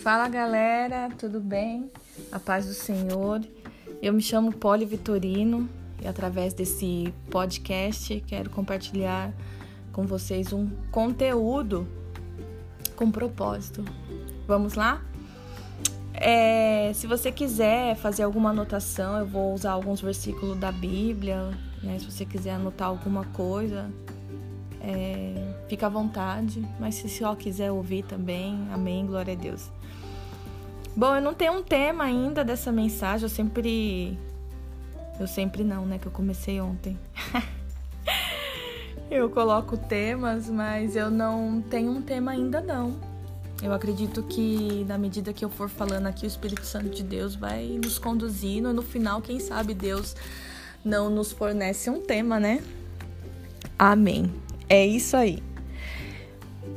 Fala galera, tudo bem? A paz do Senhor. Eu me chamo Poli Vitorino e através desse podcast quero compartilhar com vocês um conteúdo com propósito. Vamos lá? É, se você quiser fazer alguma anotação, eu vou usar alguns versículos da Bíblia. Né? Se você quiser anotar alguma coisa, é, fica à vontade. Mas se só quiser ouvir também, amém, glória a Deus. Bom, eu não tenho um tema ainda dessa mensagem, eu sempre. Eu sempre não, né? Que eu comecei ontem. eu coloco temas, mas eu não tenho um tema ainda não. Eu acredito que na medida que eu for falando aqui, o Espírito Santo de Deus vai nos conduzindo. E no final, quem sabe Deus não nos fornece um tema, né? Amém. É isso aí.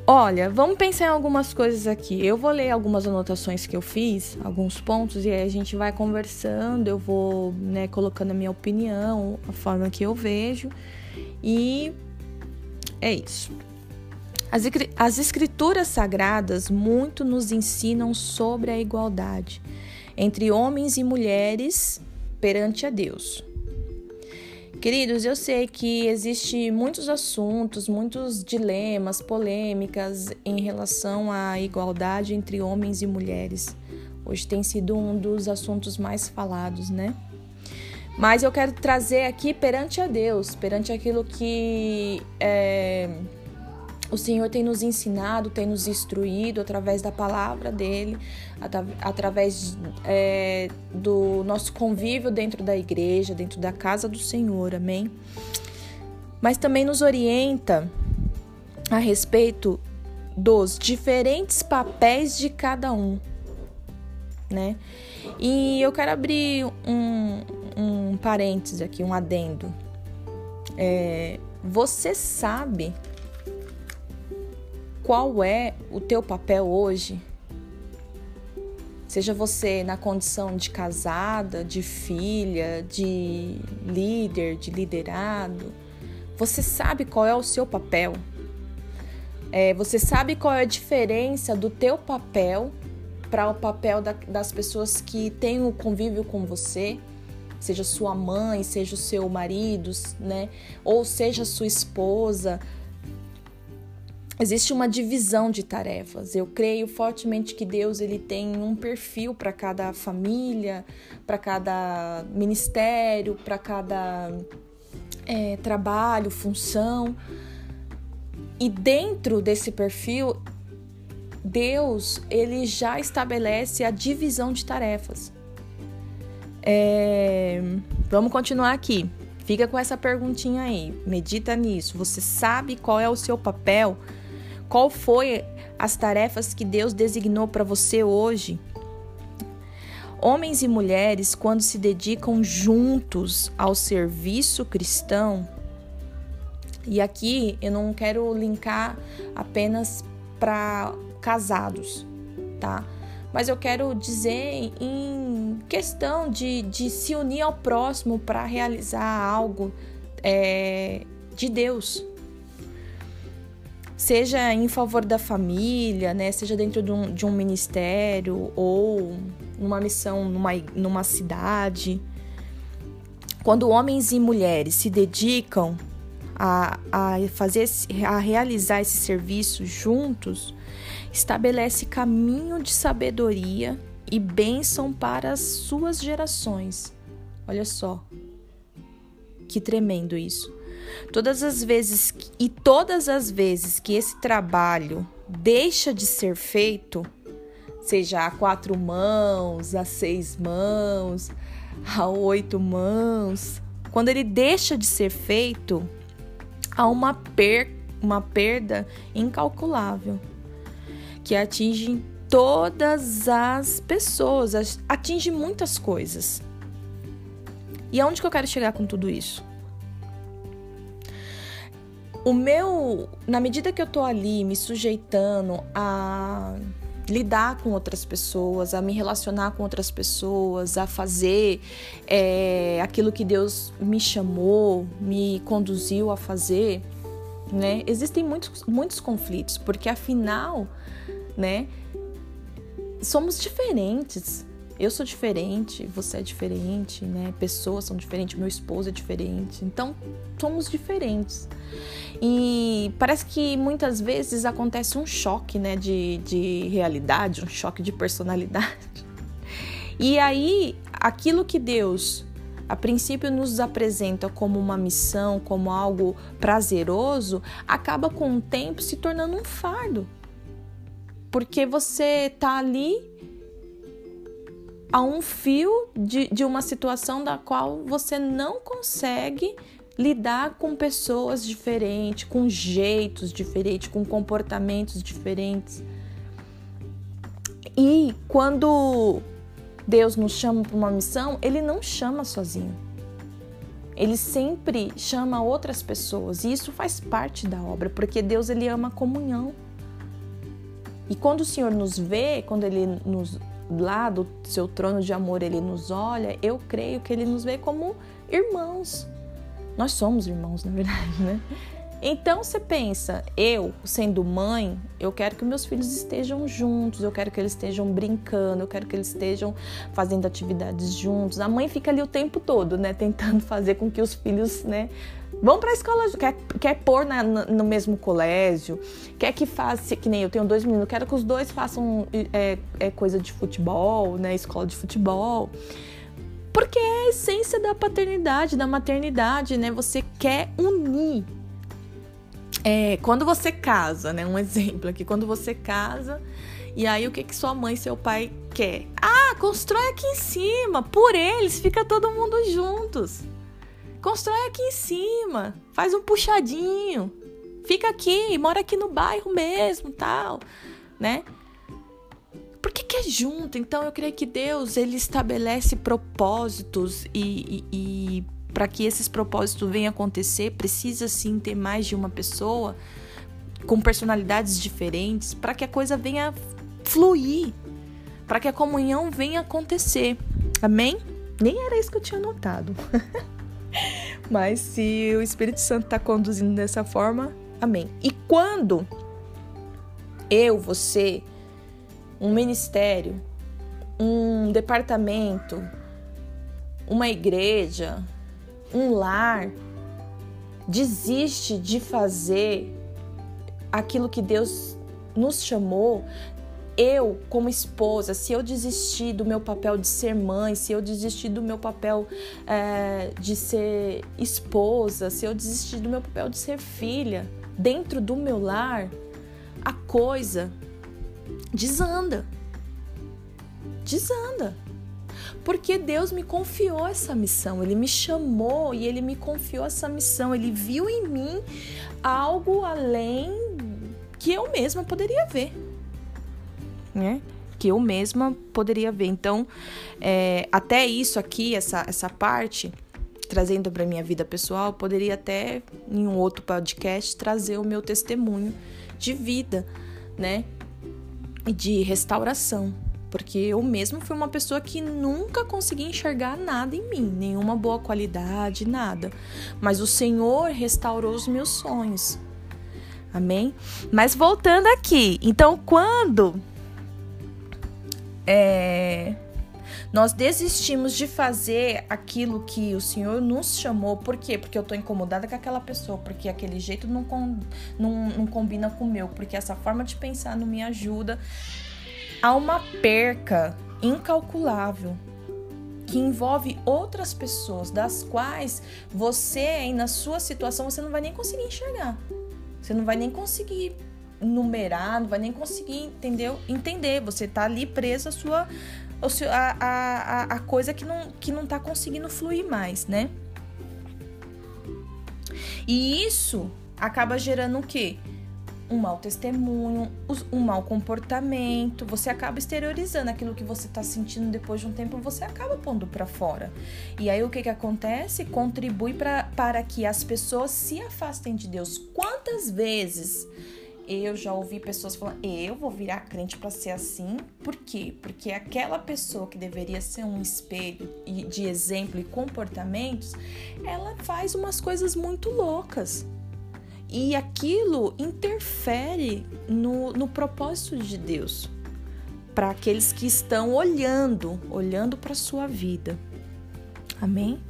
Olha, vamos pensar em algumas coisas aqui. Eu vou ler algumas anotações que eu fiz, alguns pontos, e aí a gente vai conversando. Eu vou né, colocando a minha opinião, a forma que eu vejo. E é isso. As, as escrituras sagradas muito nos ensinam sobre a igualdade entre homens e mulheres perante a Deus. Queridos, eu sei que existe muitos assuntos, muitos dilemas, polêmicas em relação à igualdade entre homens e mulheres. Hoje tem sido um dos assuntos mais falados, né? Mas eu quero trazer aqui perante a Deus, perante aquilo que é, o Senhor tem nos ensinado, tem nos instruído através da palavra dele, através é, do nosso convívio dentro da igreja, dentro da casa do Senhor, amém? Mas também nos orienta a respeito dos diferentes papéis de cada um, né? E eu quero abrir um, um parênteses aqui, um adendo. É, você sabe qual é o teu papel hoje? Seja você na condição de casada, de filha, de líder, de liderado, você sabe qual é o seu papel? É, você sabe qual é a diferença do teu papel para o papel da, das pessoas que têm o convívio com você? Seja sua mãe, seja o seu marido, né? Ou seja sua esposa, existe uma divisão de tarefas. Eu creio fortemente que Deus ele tem um perfil para cada família, para cada ministério, para cada é, trabalho, função. E dentro desse perfil, Deus ele já estabelece a divisão de tarefas. É, vamos continuar aqui. Fica com essa perguntinha aí. Medita nisso. Você sabe qual é o seu papel? Qual foi as tarefas que Deus designou para você hoje? Homens e mulheres, quando se dedicam juntos ao serviço cristão, e aqui eu não quero linkar apenas para casados, tá? Mas eu quero dizer em questão de, de se unir ao próximo para realizar algo é, de Deus, seja em favor da família, né, seja dentro de um, de um ministério ou numa missão numa, numa cidade. Quando homens e mulheres se dedicam a, a fazer, a realizar esse serviço juntos, estabelece caminho de sabedoria e bênção para as suas gerações. Olha só, que tremendo isso. Todas as vezes e todas as vezes que esse trabalho deixa de ser feito, seja a quatro mãos, a seis mãos, a oito mãos, quando ele deixa de ser feito, há uma, per uma perda incalculável que atinge todas as pessoas, atinge muitas coisas. E aonde que eu quero chegar com tudo isso? O meu, na medida que eu tô ali me sujeitando a lidar com outras pessoas, a me relacionar com outras pessoas, a fazer é, aquilo que Deus me chamou, me conduziu a fazer, né? Existem muitos, muitos conflitos, porque afinal, né? somos diferentes. Eu sou diferente, você é diferente, né? Pessoas são diferentes, meu esposo é diferente. Então, somos diferentes. E parece que muitas vezes acontece um choque, né, de, de realidade, um choque de personalidade. E aí, aquilo que Deus a princípio nos apresenta como uma missão, como algo prazeroso, acaba com o tempo se tornando um fardo. Porque você tá ali a um fio de, de uma situação da qual você não consegue lidar com pessoas diferentes, com jeitos diferentes, com comportamentos diferentes. E quando Deus nos chama para uma missão, Ele não chama sozinho. Ele sempre chama outras pessoas e isso faz parte da obra, porque Deus ele ama a comunhão. E quando o Senhor nos vê, quando Ele nos lá do seu trono de amor ele nos olha, eu creio que ele nos vê como irmãos. Nós somos irmãos, na verdade, né? Então você pensa, eu, sendo mãe, eu quero que meus filhos estejam juntos, eu quero que eles estejam brincando, eu quero que eles estejam fazendo atividades juntos. A mãe fica ali o tempo todo, né, tentando fazer com que os filhos, né, vão para a escola, quer, quer pôr na, no mesmo colégio, quer que faça, que nem eu tenho dois meninos, quero que os dois façam é, é coisa de futebol, né, escola de futebol. Porque é a essência da paternidade, da maternidade, né? Você quer unir é, quando você casa, né? Um exemplo aqui, quando você casa, e aí o que, que sua mãe e seu pai quer? Ah, constrói aqui em cima, por eles, fica todo mundo juntos. Constrói aqui em cima, faz um puxadinho, fica aqui, mora aqui no bairro mesmo, tal, né? Por que, que é junto? Então eu creio que Deus ele estabelece propósitos e, e, e para que esses propósitos venham acontecer, precisa sim ter mais de uma pessoa com personalidades diferentes para que a coisa venha fluir, para que a comunhão venha acontecer. Amém? Nem era isso que eu tinha notado. Mas se o Espírito Santo está conduzindo dessa forma, amém. E quando eu, você, um ministério, um departamento, uma igreja, um lar desiste de fazer aquilo que Deus nos chamou, eu, como esposa, se eu desistir do meu papel de ser mãe, se eu desistir do meu papel é, de ser esposa, se eu desistir do meu papel de ser filha, dentro do meu lar, a coisa desanda. Desanda. Porque Deus me confiou essa missão, Ele me chamou e Ele me confiou essa missão. Ele viu em mim algo além que eu mesma poderia ver, né? Que eu mesma poderia ver. Então, é, até isso aqui, essa, essa parte, trazendo para minha vida pessoal, poderia até em um outro podcast trazer o meu testemunho de vida, né? E de restauração porque eu mesma fui uma pessoa que nunca consegui enxergar nada em mim, nenhuma boa qualidade, nada. Mas o Senhor restaurou os meus sonhos. Amém? Mas voltando aqui, então quando é, nós desistimos de fazer aquilo que o Senhor nos chamou, por quê? Porque eu tô incomodada com aquela pessoa, porque aquele jeito não, não, não combina com o meu, porque essa forma de pensar não me ajuda há uma perca incalculável que envolve outras pessoas, das quais você aí na sua situação você não vai nem conseguir enxergar. Você não vai nem conseguir numerar, não vai nem conseguir entender, entender. Você tá ali preso à sua a, a, a, coisa que não, que não tá conseguindo fluir mais, né? E isso acaba gerando o quê? Um mau testemunho, um mau comportamento, você acaba exteriorizando aquilo que você está sentindo depois de um tempo, você acaba pondo para fora. E aí o que, que acontece? Contribui pra, para que as pessoas se afastem de Deus. Quantas vezes eu já ouvi pessoas falando, eu vou virar crente para ser assim? Por quê? Porque aquela pessoa que deveria ser um espelho de exemplo e comportamentos, ela faz umas coisas muito loucas. E aquilo interfere no, no propósito de Deus para aqueles que estão olhando, olhando para sua vida. Amém?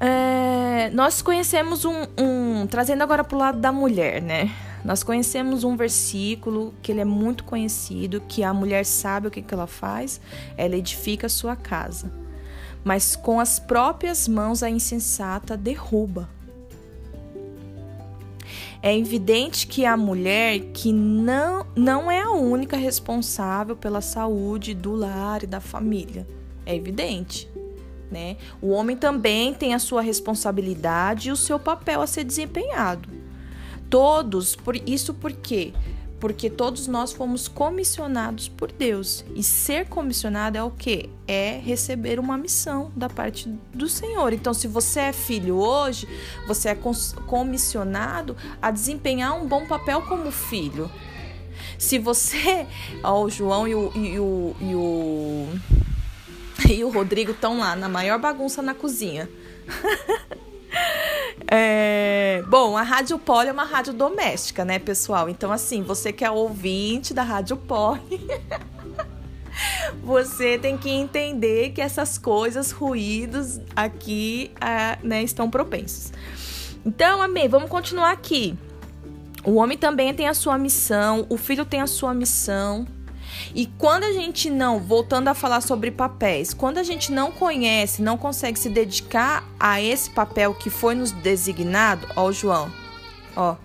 É, nós conhecemos um, um, trazendo agora para o lado da mulher, né? Nós conhecemos um versículo que ele é muito conhecido, que a mulher sabe o que, que ela faz, ela edifica a sua casa, mas com as próprias mãos a insensata derruba. É evidente que a mulher que não, não é a única responsável pela saúde do lar e da família. É evidente. Né? O homem também tem a sua responsabilidade e o seu papel a ser desempenhado. Todos, por isso por quê? Porque todos nós fomos comissionados por Deus. E ser comissionado é o quê? É receber uma missão da parte do Senhor. Então, se você é filho hoje, você é comissionado a desempenhar um bom papel como filho. Se você. Ó, o João e o, e o, e o e o Rodrigo estão lá na maior bagunça na cozinha. É, bom, a Rádio Poli é uma rádio doméstica, né, pessoal? Então, assim, você que é ouvinte da Rádio Poli, você tem que entender que essas coisas, ruídos aqui, é, né, estão propensos. Então, amém, vamos continuar aqui. O homem também tem a sua missão, o filho tem a sua missão. E quando a gente não, voltando a falar sobre papéis, quando a gente não conhece, não consegue se dedicar a esse papel que foi nos designado, ó, o João, ó.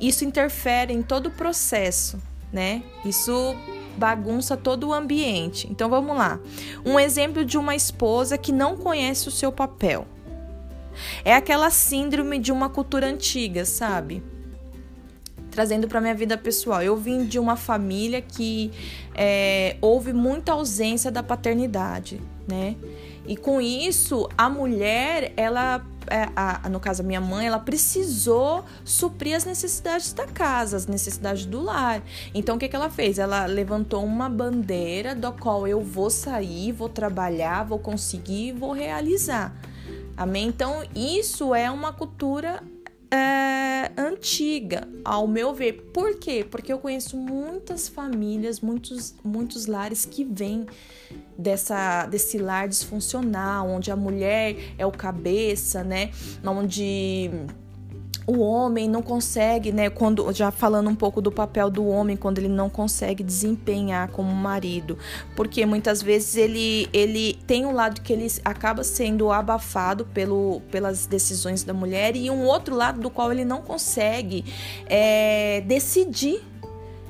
Isso interfere em todo o processo, né? Isso bagunça todo o ambiente. Então vamos lá. Um exemplo de uma esposa que não conhece o seu papel. É aquela síndrome de uma cultura antiga, sabe? Trazendo para minha vida pessoal. Eu vim de uma família que é, houve muita ausência da paternidade, né? E com isso, a mulher, ela, é, a, no caso a minha mãe, ela precisou suprir as necessidades da casa, as necessidades do lar. Então o que, que ela fez? Ela levantou uma bandeira do qual eu vou sair, vou trabalhar, vou conseguir, vou realizar. Amém? Então isso é uma cultura é, antiga, ao meu ver. Por quê? Porque eu conheço muitas famílias, muitos, muitos lares que vêm dessa, desse lar disfuncional, onde a mulher é o cabeça, né? Onde o homem não consegue, né, quando já falando um pouco do papel do homem quando ele não consegue desempenhar como marido, porque muitas vezes ele ele tem um lado que ele acaba sendo abafado pelo, pelas decisões da mulher e um outro lado do qual ele não consegue é, decidir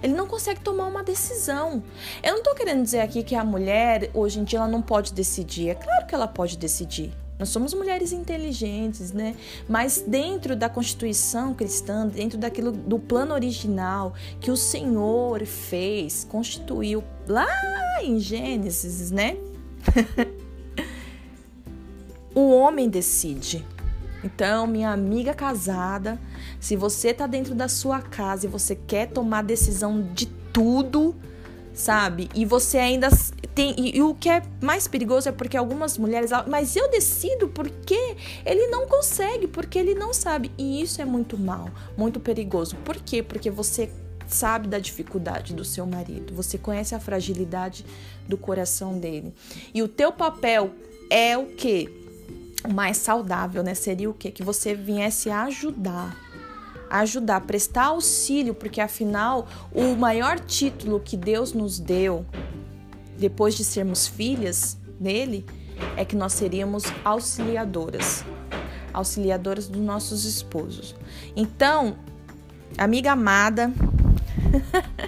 ele não consegue tomar uma decisão. Eu não estou querendo dizer aqui que a mulher, hoje em dia, ela não pode decidir. É claro que ela pode decidir. Nós somos mulheres inteligentes, né? Mas dentro da Constituição cristã, dentro daquilo do plano original que o Senhor fez, constituiu lá em Gênesis, né? o homem decide. Então, minha amiga casada, se você tá dentro da sua casa e você quer tomar decisão de tudo, sabe? E você ainda tem. E, e, o que é mais perigoso é porque algumas mulheres. Mas eu decido porque ele não consegue, porque ele não sabe. E isso é muito mal, muito perigoso. Por quê? Porque você sabe da dificuldade do seu marido, você conhece a fragilidade do coração dele. E o teu papel é o quê? O mais saudável, né? Seria o quê? Que você viesse ajudar ajudar, prestar auxílio, porque afinal o maior título que Deus nos deu depois de sermos filhas dele é que nós seríamos auxiliadoras, auxiliadoras dos nossos esposos. Então, amiga amada,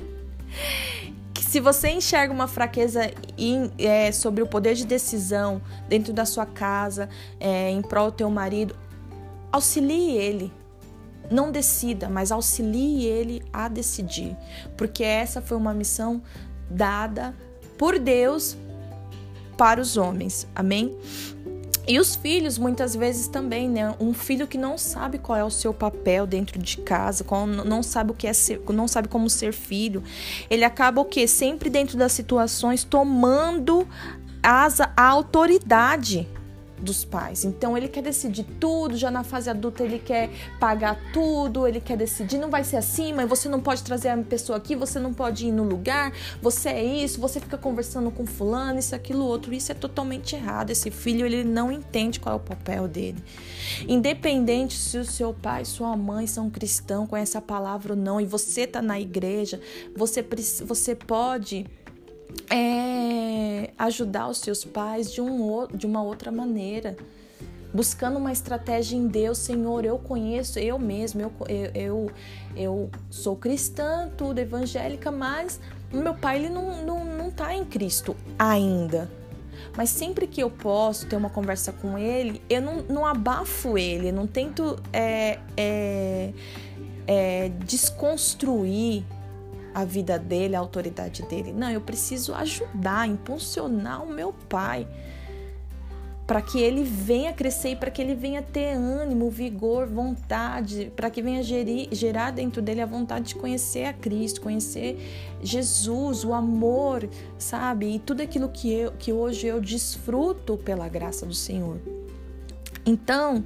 que se você enxerga uma fraqueza em, é, sobre o poder de decisão dentro da sua casa, é, em prol do teu marido, auxilie ele não decida, mas auxilie ele a decidir, porque essa foi uma missão dada por Deus para os homens. Amém? E os filhos, muitas vezes também, né? Um filho que não sabe qual é o seu papel dentro de casa, não sabe o que é ser, não sabe como ser filho, ele acaba o quê? Sempre dentro das situações tomando as, a autoridade dos pais. Então ele quer decidir tudo, já na fase adulta ele quer pagar tudo, ele quer decidir, não vai ser assim, mas você não pode trazer a pessoa aqui, você não pode ir no lugar, você é isso, você fica conversando com fulano, isso, aquilo, outro. Isso é totalmente errado. Esse filho, ele não entende qual é o papel dele. Independente se o seu pai, sua mãe são cristão, conhece a palavra ou não, e você tá na igreja, você, você pode é, ajudar os seus pais de, um, de uma outra maneira. Buscando uma estratégia em Deus, Senhor, eu conheço, eu mesmo, eu, eu, eu, sou cristã, tudo evangélica, mas meu pai ele não, não, não tá em Cristo ainda. Mas sempre que eu posso ter uma conversa com ele, eu não, não abafo ele, não tento é, é, é, desconstruir a vida dele, a autoridade dele. Não, eu preciso ajudar, impulsionar o meu pai para que ele venha crescer e para que ele venha ter ânimo, vigor, vontade, para que venha gerir, gerar dentro dele a vontade de conhecer a Cristo, conhecer Jesus, o amor, sabe? E tudo aquilo que, eu, que hoje eu desfruto pela graça do Senhor. Então,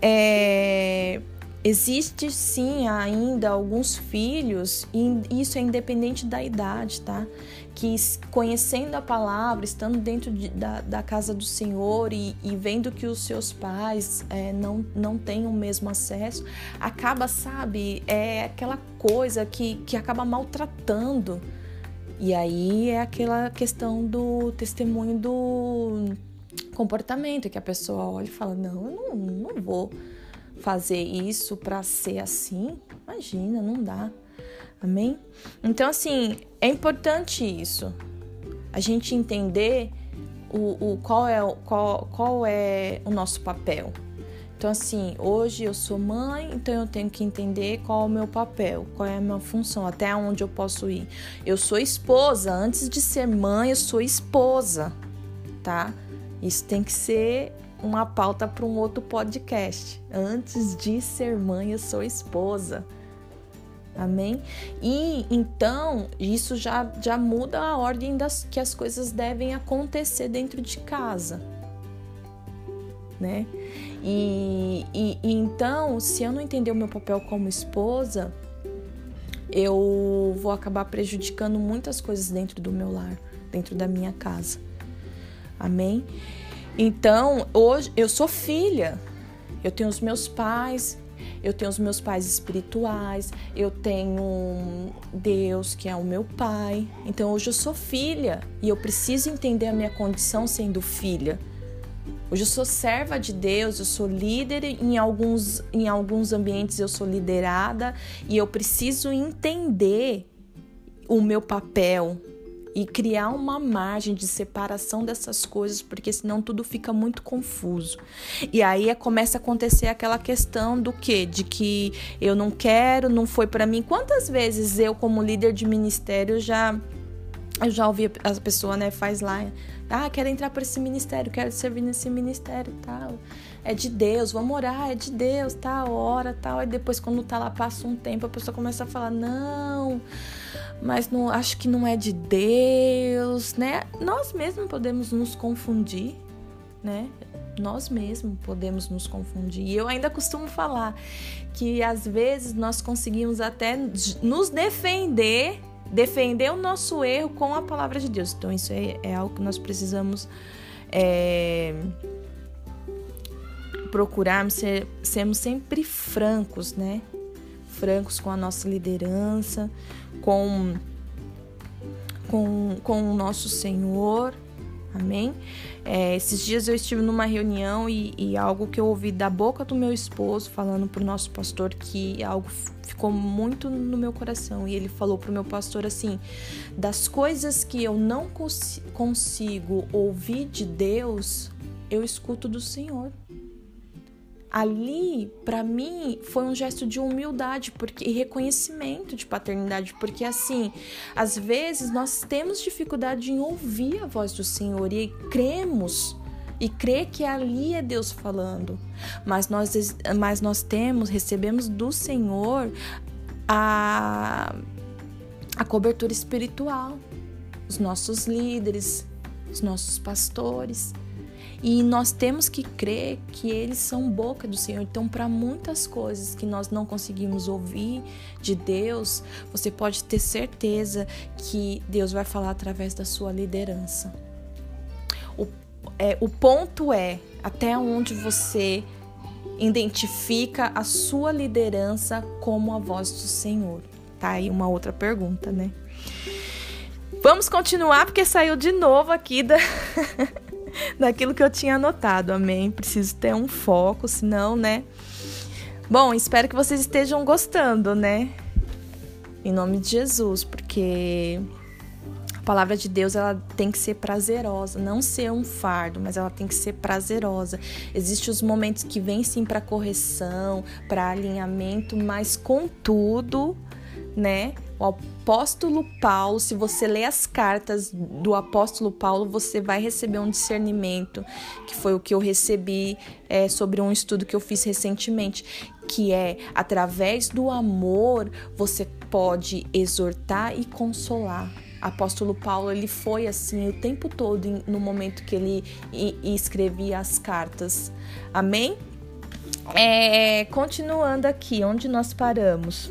é, Existe sim ainda alguns filhos, e isso é independente da idade, tá? Que conhecendo a palavra, estando dentro de, da, da, casa do Senhor e, e, vendo que os seus pais é, não, não têm o mesmo acesso, acaba, sabe, é aquela coisa que, que acaba maltratando. E aí é aquela questão do testemunho do comportamento, que a pessoa olha e fala: Não, eu não, não vou fazer isso para ser assim? Imagina, não dá. Amém? Então, assim, é importante isso. A gente entender o, o qual, é, qual, qual é o nosso papel. Então, assim, hoje eu sou mãe, então eu tenho que entender qual é o meu papel, qual é a minha função, até onde eu posso ir. Eu sou esposa, antes de ser mãe, eu sou esposa, tá? Isso tem que ser uma pauta para um outro podcast. Antes de ser mãe, eu sou esposa. Amém? E então isso já, já muda a ordem das que as coisas devem acontecer dentro de casa. Né? E, e, e então, se eu não entender o meu papel como esposa, eu vou acabar prejudicando muitas coisas dentro do meu lar, dentro da minha casa. Amém? Então, hoje eu sou filha. Eu tenho os meus pais, eu tenho os meus pais espirituais, eu tenho Deus que é o meu pai. Então, hoje eu sou filha e eu preciso entender a minha condição sendo filha. Hoje eu sou serva de Deus, eu sou líder em alguns, em alguns ambientes, eu sou liderada e eu preciso entender o meu papel, e criar uma margem de separação dessas coisas, porque senão tudo fica muito confuso. E aí é, começa a acontecer aquela questão do que? De que eu não quero, não foi para mim. Quantas vezes eu, como líder de ministério, já eu já ouvi a pessoa, né, faz lá, ah, quero entrar para esse ministério, quero servir nesse ministério, tal. É de Deus, vamos orar, é de Deus, tal, hora, tal. E depois quando tá lá passa um tempo, a pessoa começa a falar: "Não, mas não acho que não é de Deus, né? Nós mesmos podemos nos confundir, né? Nós mesmos podemos nos confundir. E eu ainda costumo falar que às vezes nós conseguimos até nos defender, defender o nosso erro com a palavra de Deus. Então, isso é, é algo que nós precisamos é, procurar ser, sermos sempre francos, né? Francos com a nossa liderança, com, com, com o nosso Senhor. Amém? É, esses dias eu estive numa reunião e, e, algo que eu ouvi da boca do meu esposo falando para o nosso pastor que algo ficou muito no meu coração. E ele falou para o meu pastor assim: das coisas que eu não cons consigo ouvir de Deus, eu escuto do Senhor ali, para mim, foi um gesto de humildade porque, e reconhecimento de paternidade, porque assim, às vezes nós temos dificuldade em ouvir a voz do Senhor e cremos e crê que ali é Deus falando. Mas nós, mas nós temos, recebemos do Senhor a, a cobertura espiritual, os nossos líderes, os nossos pastores. E nós temos que crer que eles são boca do Senhor. Então, para muitas coisas que nós não conseguimos ouvir de Deus, você pode ter certeza que Deus vai falar através da sua liderança. O, é, o ponto é até onde você identifica a sua liderança como a voz do Senhor. Tá aí uma outra pergunta, né? Vamos continuar porque saiu de novo aqui da daquilo que eu tinha anotado, amém? Preciso ter um foco, senão, né? Bom, espero que vocês estejam gostando, né? Em nome de Jesus, porque a palavra de Deus ela tem que ser prazerosa, não ser um fardo, mas ela tem que ser prazerosa. Existem os momentos que vêm sim para correção, para alinhamento, mas contudo, né? O apóstolo Paulo, se você ler as cartas do apóstolo Paulo, você vai receber um discernimento, que foi o que eu recebi é, sobre um estudo que eu fiz recentemente, que é através do amor você pode exortar e consolar. Apóstolo Paulo ele foi assim o tempo todo no momento que ele escrevia as cartas. Amém? É, continuando aqui, onde nós paramos?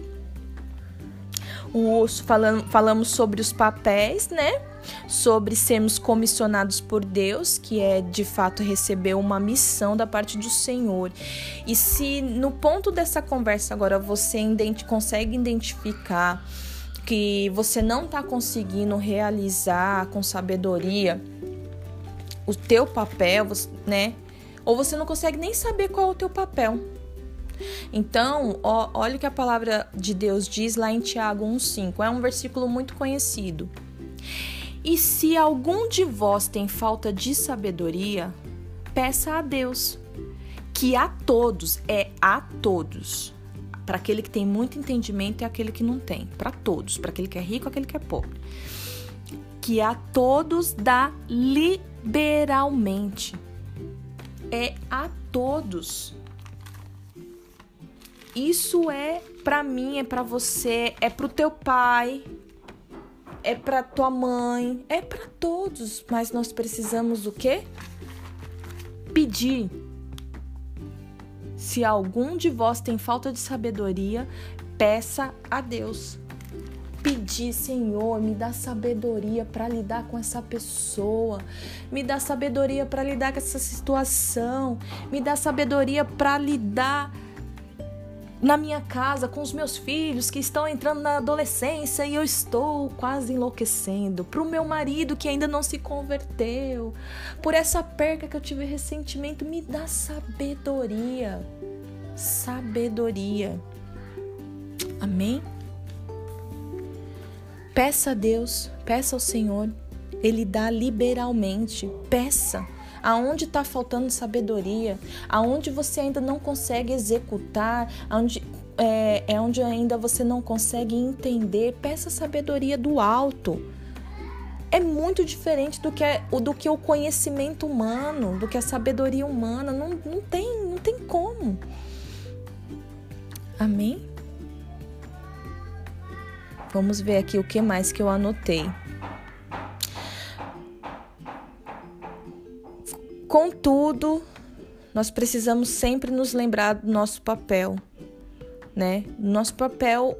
Os, falando, falamos sobre os papéis, né? Sobre sermos comissionados por Deus, que é de fato receber uma missão da parte do Senhor. E se no ponto dessa conversa agora você consegue identificar que você não está conseguindo realizar com sabedoria o teu papel, né? Ou você não consegue nem saber qual é o teu papel. Então, ó, olha o que a palavra de Deus diz lá em Tiago 1,5. É um versículo muito conhecido. E se algum de vós tem falta de sabedoria, peça a Deus, que a todos, é a todos. Para aquele que tem muito entendimento e aquele que não tem. Para todos. Para aquele que é rico aquele que é pobre. Que a todos dá liberalmente. É a todos. Isso é para mim, é para você, é pro teu pai, é para tua mãe, é para todos, mas nós precisamos o quê? Pedir. Se algum de vós tem falta de sabedoria, peça a Deus. Pedir, Senhor, me dá sabedoria para lidar com essa pessoa, me dá sabedoria para lidar com essa situação, me dá sabedoria para lidar na minha casa com os meus filhos que estão entrando na adolescência e eu estou quase enlouquecendo, para o meu marido que ainda não se converteu, por essa perca que eu tive recentemente, me dá sabedoria. Sabedoria. Amém? Peça a Deus, peça ao Senhor, Ele dá liberalmente. Peça aonde está faltando sabedoria, aonde você ainda não consegue executar, aonde é, é onde ainda você não consegue entender, peça sabedoria do alto. É muito diferente do que, é, do que o conhecimento humano, do que a sabedoria humana. Não, não, tem, não tem como. Amém? Vamos ver aqui o que mais que eu anotei. Contudo, nós precisamos sempre nos lembrar do nosso papel, né? Nosso papel,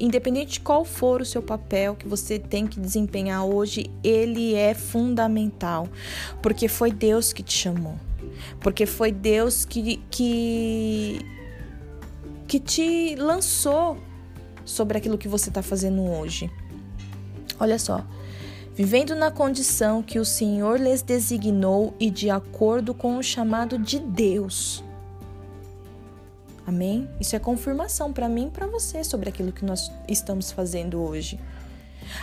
independente de qual for o seu papel que você tem que desempenhar hoje, ele é fundamental, porque foi Deus que te chamou, porque foi Deus que, que, que te lançou sobre aquilo que você está fazendo hoje. Olha só, vivendo na condição que o Senhor lhes designou e de acordo com o chamado de Deus. Amém? Isso é confirmação para mim e para você sobre aquilo que nós estamos fazendo hoje.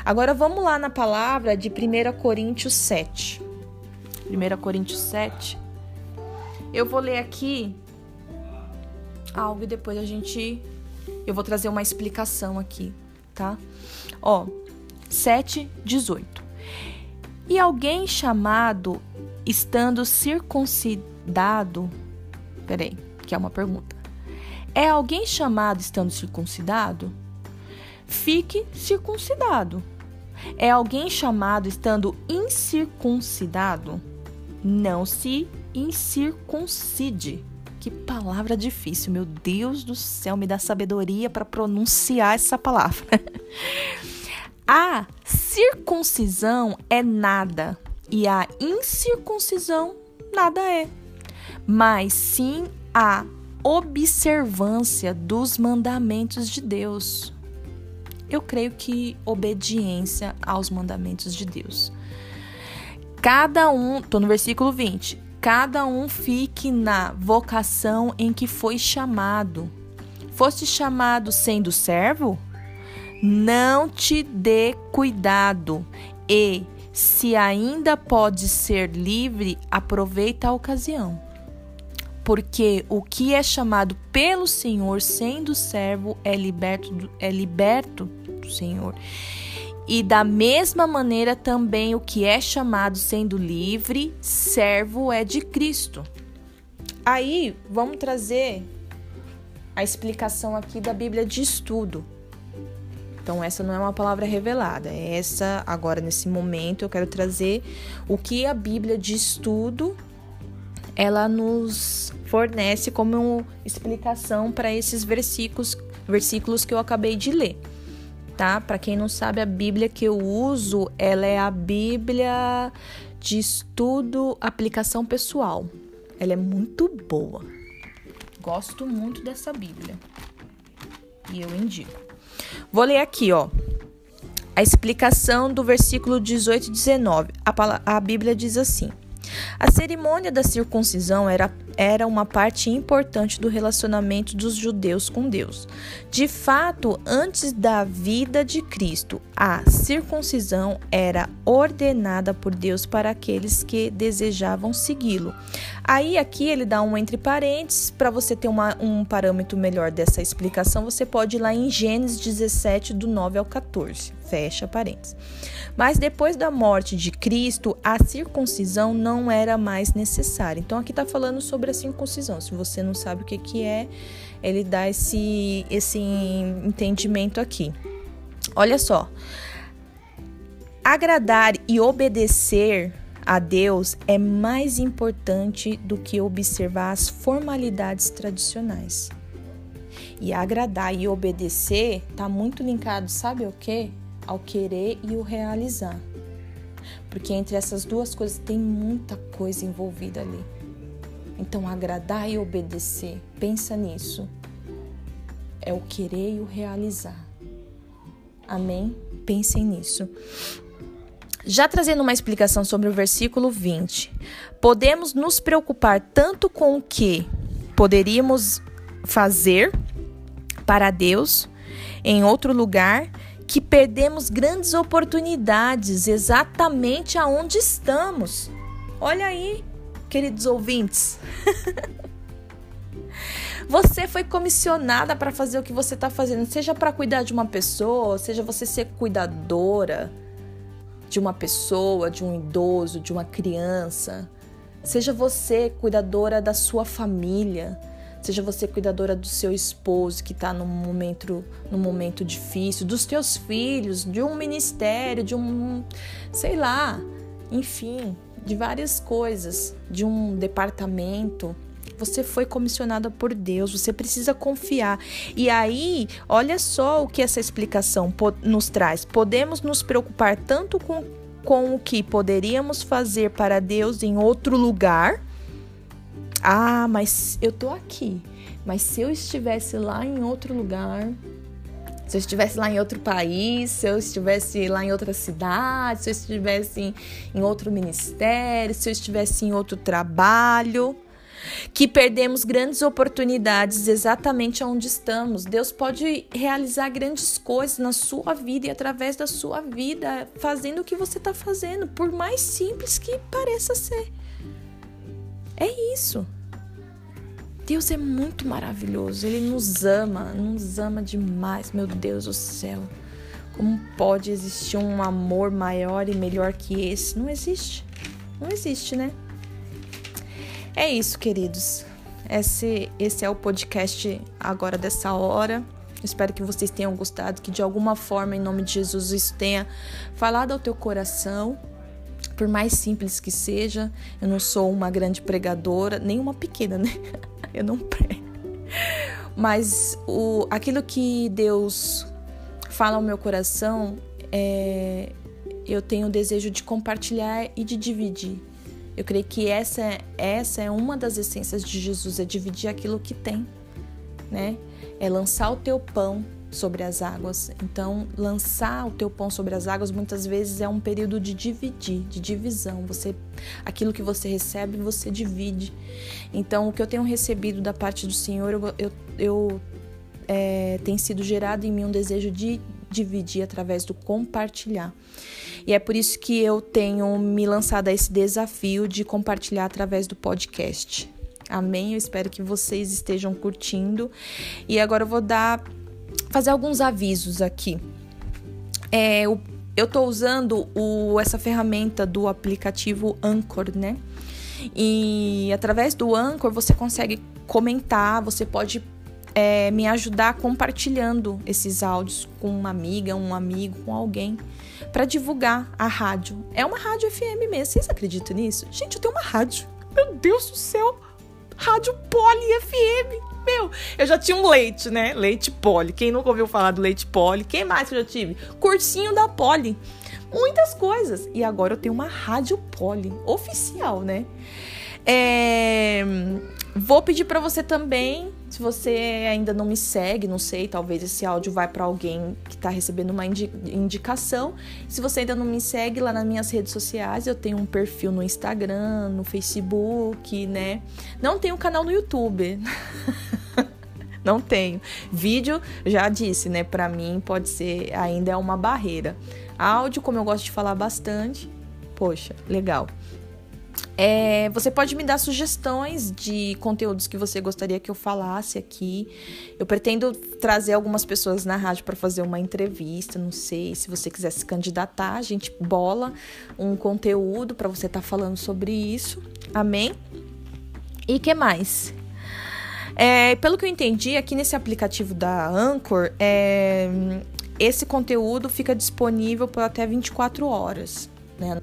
Agora vamos lá na palavra de 1 Coríntios 7. 1 Coríntios 7. Eu vou ler aqui algo e depois a gente eu vou trazer uma explicação aqui, tá? Ó, 7, 18. E alguém chamado estando circuncidado. Peraí, que é uma pergunta. É alguém chamado estando circuncidado? Fique circuncidado. É alguém chamado estando incircuncidado? não se incircuncide. Que palavra difícil, meu Deus do céu, me dá sabedoria para pronunciar essa palavra. a circuncisão é nada e a incircuncisão nada é, mas sim a observância dos mandamentos de Deus. Eu creio que obediência aos mandamentos de Deus. Cada um, tô no versículo 20. Cada um fique na vocação em que foi chamado. Foste chamado sendo servo? Não te dê cuidado e, se ainda pode ser livre, aproveita a ocasião. Porque o que é chamado pelo Senhor sendo servo é liberto, é liberto do Senhor. E da mesma maneira também o que é chamado sendo livre, servo é de Cristo. Aí vamos trazer a explicação aqui da Bíblia de estudo. Então essa não é uma palavra revelada, essa agora nesse momento eu quero trazer o que a Bíblia de estudo ela nos fornece como explicação para esses versículos, versículos que eu acabei de ler tá? Para quem não sabe, a Bíblia que eu uso, ela é a Bíblia de estudo aplicação pessoal. Ela é muito boa. Gosto muito dessa Bíblia. E eu indico. Vou ler aqui, ó. A explicação do versículo 18 e 19. A, a Bíblia diz assim: a cerimônia da circuncisão era, era uma parte importante do relacionamento dos judeus com Deus. De fato, antes da vida de Cristo, a circuncisão era ordenada por Deus para aqueles que desejavam segui-lo. Aí, aqui ele dá um entre parênteses, para você ter uma, um parâmetro melhor dessa explicação, você pode ir lá em Gênesis 17, do 9 ao 14. Fecha parênteses. Mas depois da morte de Cristo, a circuncisão não era mais necessária. Então aqui está falando sobre a circuncisão. Se você não sabe o que, que é, ele dá esse, esse entendimento aqui. Olha só. Agradar e obedecer a Deus é mais importante do que observar as formalidades tradicionais. E agradar e obedecer está muito linkado, sabe o que? ao querer e o realizar. Porque entre essas duas coisas tem muita coisa envolvida ali. Então, agradar e obedecer, pensa nisso. É o querer e o realizar. Amém? Pensem nisso. Já trazendo uma explicação sobre o versículo 20, podemos nos preocupar tanto com o que poderíamos fazer para Deus em outro lugar que perdemos grandes oportunidades exatamente aonde estamos. Olha aí, queridos ouvintes. você foi comissionada para fazer o que você está fazendo, seja para cuidar de uma pessoa, seja você ser cuidadora de uma pessoa, de um idoso, de uma criança, seja você cuidadora da sua família. Seja você cuidadora do seu esposo que está num momento, num momento difícil, dos teus filhos, de um ministério, de um, sei lá, enfim, de várias coisas, de um departamento. Você foi comissionada por Deus, você precisa confiar. E aí, olha só o que essa explicação nos traz. Podemos nos preocupar tanto com, com o que poderíamos fazer para Deus em outro lugar ah, mas eu tô aqui. Mas se eu estivesse lá em outro lugar, se eu estivesse lá em outro país, se eu estivesse lá em outra cidade, se eu estivesse em, em outro ministério, se eu estivesse em outro trabalho, que perdemos grandes oportunidades exatamente onde estamos. Deus pode realizar grandes coisas na sua vida e através da sua vida, fazendo o que você está fazendo, por mais simples que pareça ser. É isso. Deus é muito maravilhoso. Ele nos ama, nos ama demais. Meu Deus do céu. Como pode existir um amor maior e melhor que esse? Não existe. Não existe, né? É isso, queridos. Esse, esse é o podcast agora dessa hora. Espero que vocês tenham gostado, que de alguma forma, em nome de Jesus, isso tenha falado ao teu coração por mais simples que seja, eu não sou uma grande pregadora, nem uma pequena, né? Eu não prego. Mas o, aquilo que Deus fala ao meu coração, é, eu tenho o desejo de compartilhar e de dividir. Eu creio que essa, essa é uma das essências de Jesus, é dividir aquilo que tem, né? É lançar o teu pão sobre as águas. Então, lançar o teu pão sobre as águas muitas vezes é um período de dividir, de divisão. Você, aquilo que você recebe, você divide. Então, o que eu tenho recebido da parte do Senhor, eu, eu, eu é, tem sido gerado em mim um desejo de dividir através do compartilhar. E é por isso que eu tenho me lançado a esse desafio de compartilhar através do podcast. Amém? Eu espero que vocês estejam curtindo. E agora eu vou dar fazer alguns avisos aqui. É, eu, tô usando o, essa ferramenta do aplicativo Anchor, né? E através do Anchor você consegue comentar, você pode é, me ajudar compartilhando esses áudios com uma amiga, um amigo, com alguém, para divulgar a rádio. É uma rádio FM mesmo. Vocês acreditam nisso? Gente, eu tenho uma rádio. Meu Deus do céu! Rádio Poli FM. Meu, eu já tinha um leite, né? Leite Poli. Quem nunca ouviu falar do leite Poli? Quem mais que eu já tive? Cursinho da Poli. Muitas coisas. E agora eu tenho uma rádio Poli oficial, né? É... Vou pedir para você também, se você ainda não me segue, não sei, talvez esse áudio vai para alguém que está recebendo uma indi indicação. Se você ainda não me segue lá nas minhas redes sociais, eu tenho um perfil no Instagram, no Facebook, né? Não tenho canal no YouTube. não tenho. Vídeo, já disse, né? Para mim pode ser ainda é uma barreira. Áudio, como eu gosto de falar bastante, poxa, legal. É, você pode me dar sugestões de conteúdos que você gostaria que eu falasse aqui. Eu pretendo trazer algumas pessoas na rádio para fazer uma entrevista. Não sei se você quiser se candidatar, a gente bola um conteúdo para você estar tá falando sobre isso. Amém? E que mais? É, pelo que eu entendi, aqui nesse aplicativo da Anchor, é, esse conteúdo fica disponível por até 24 horas. Né?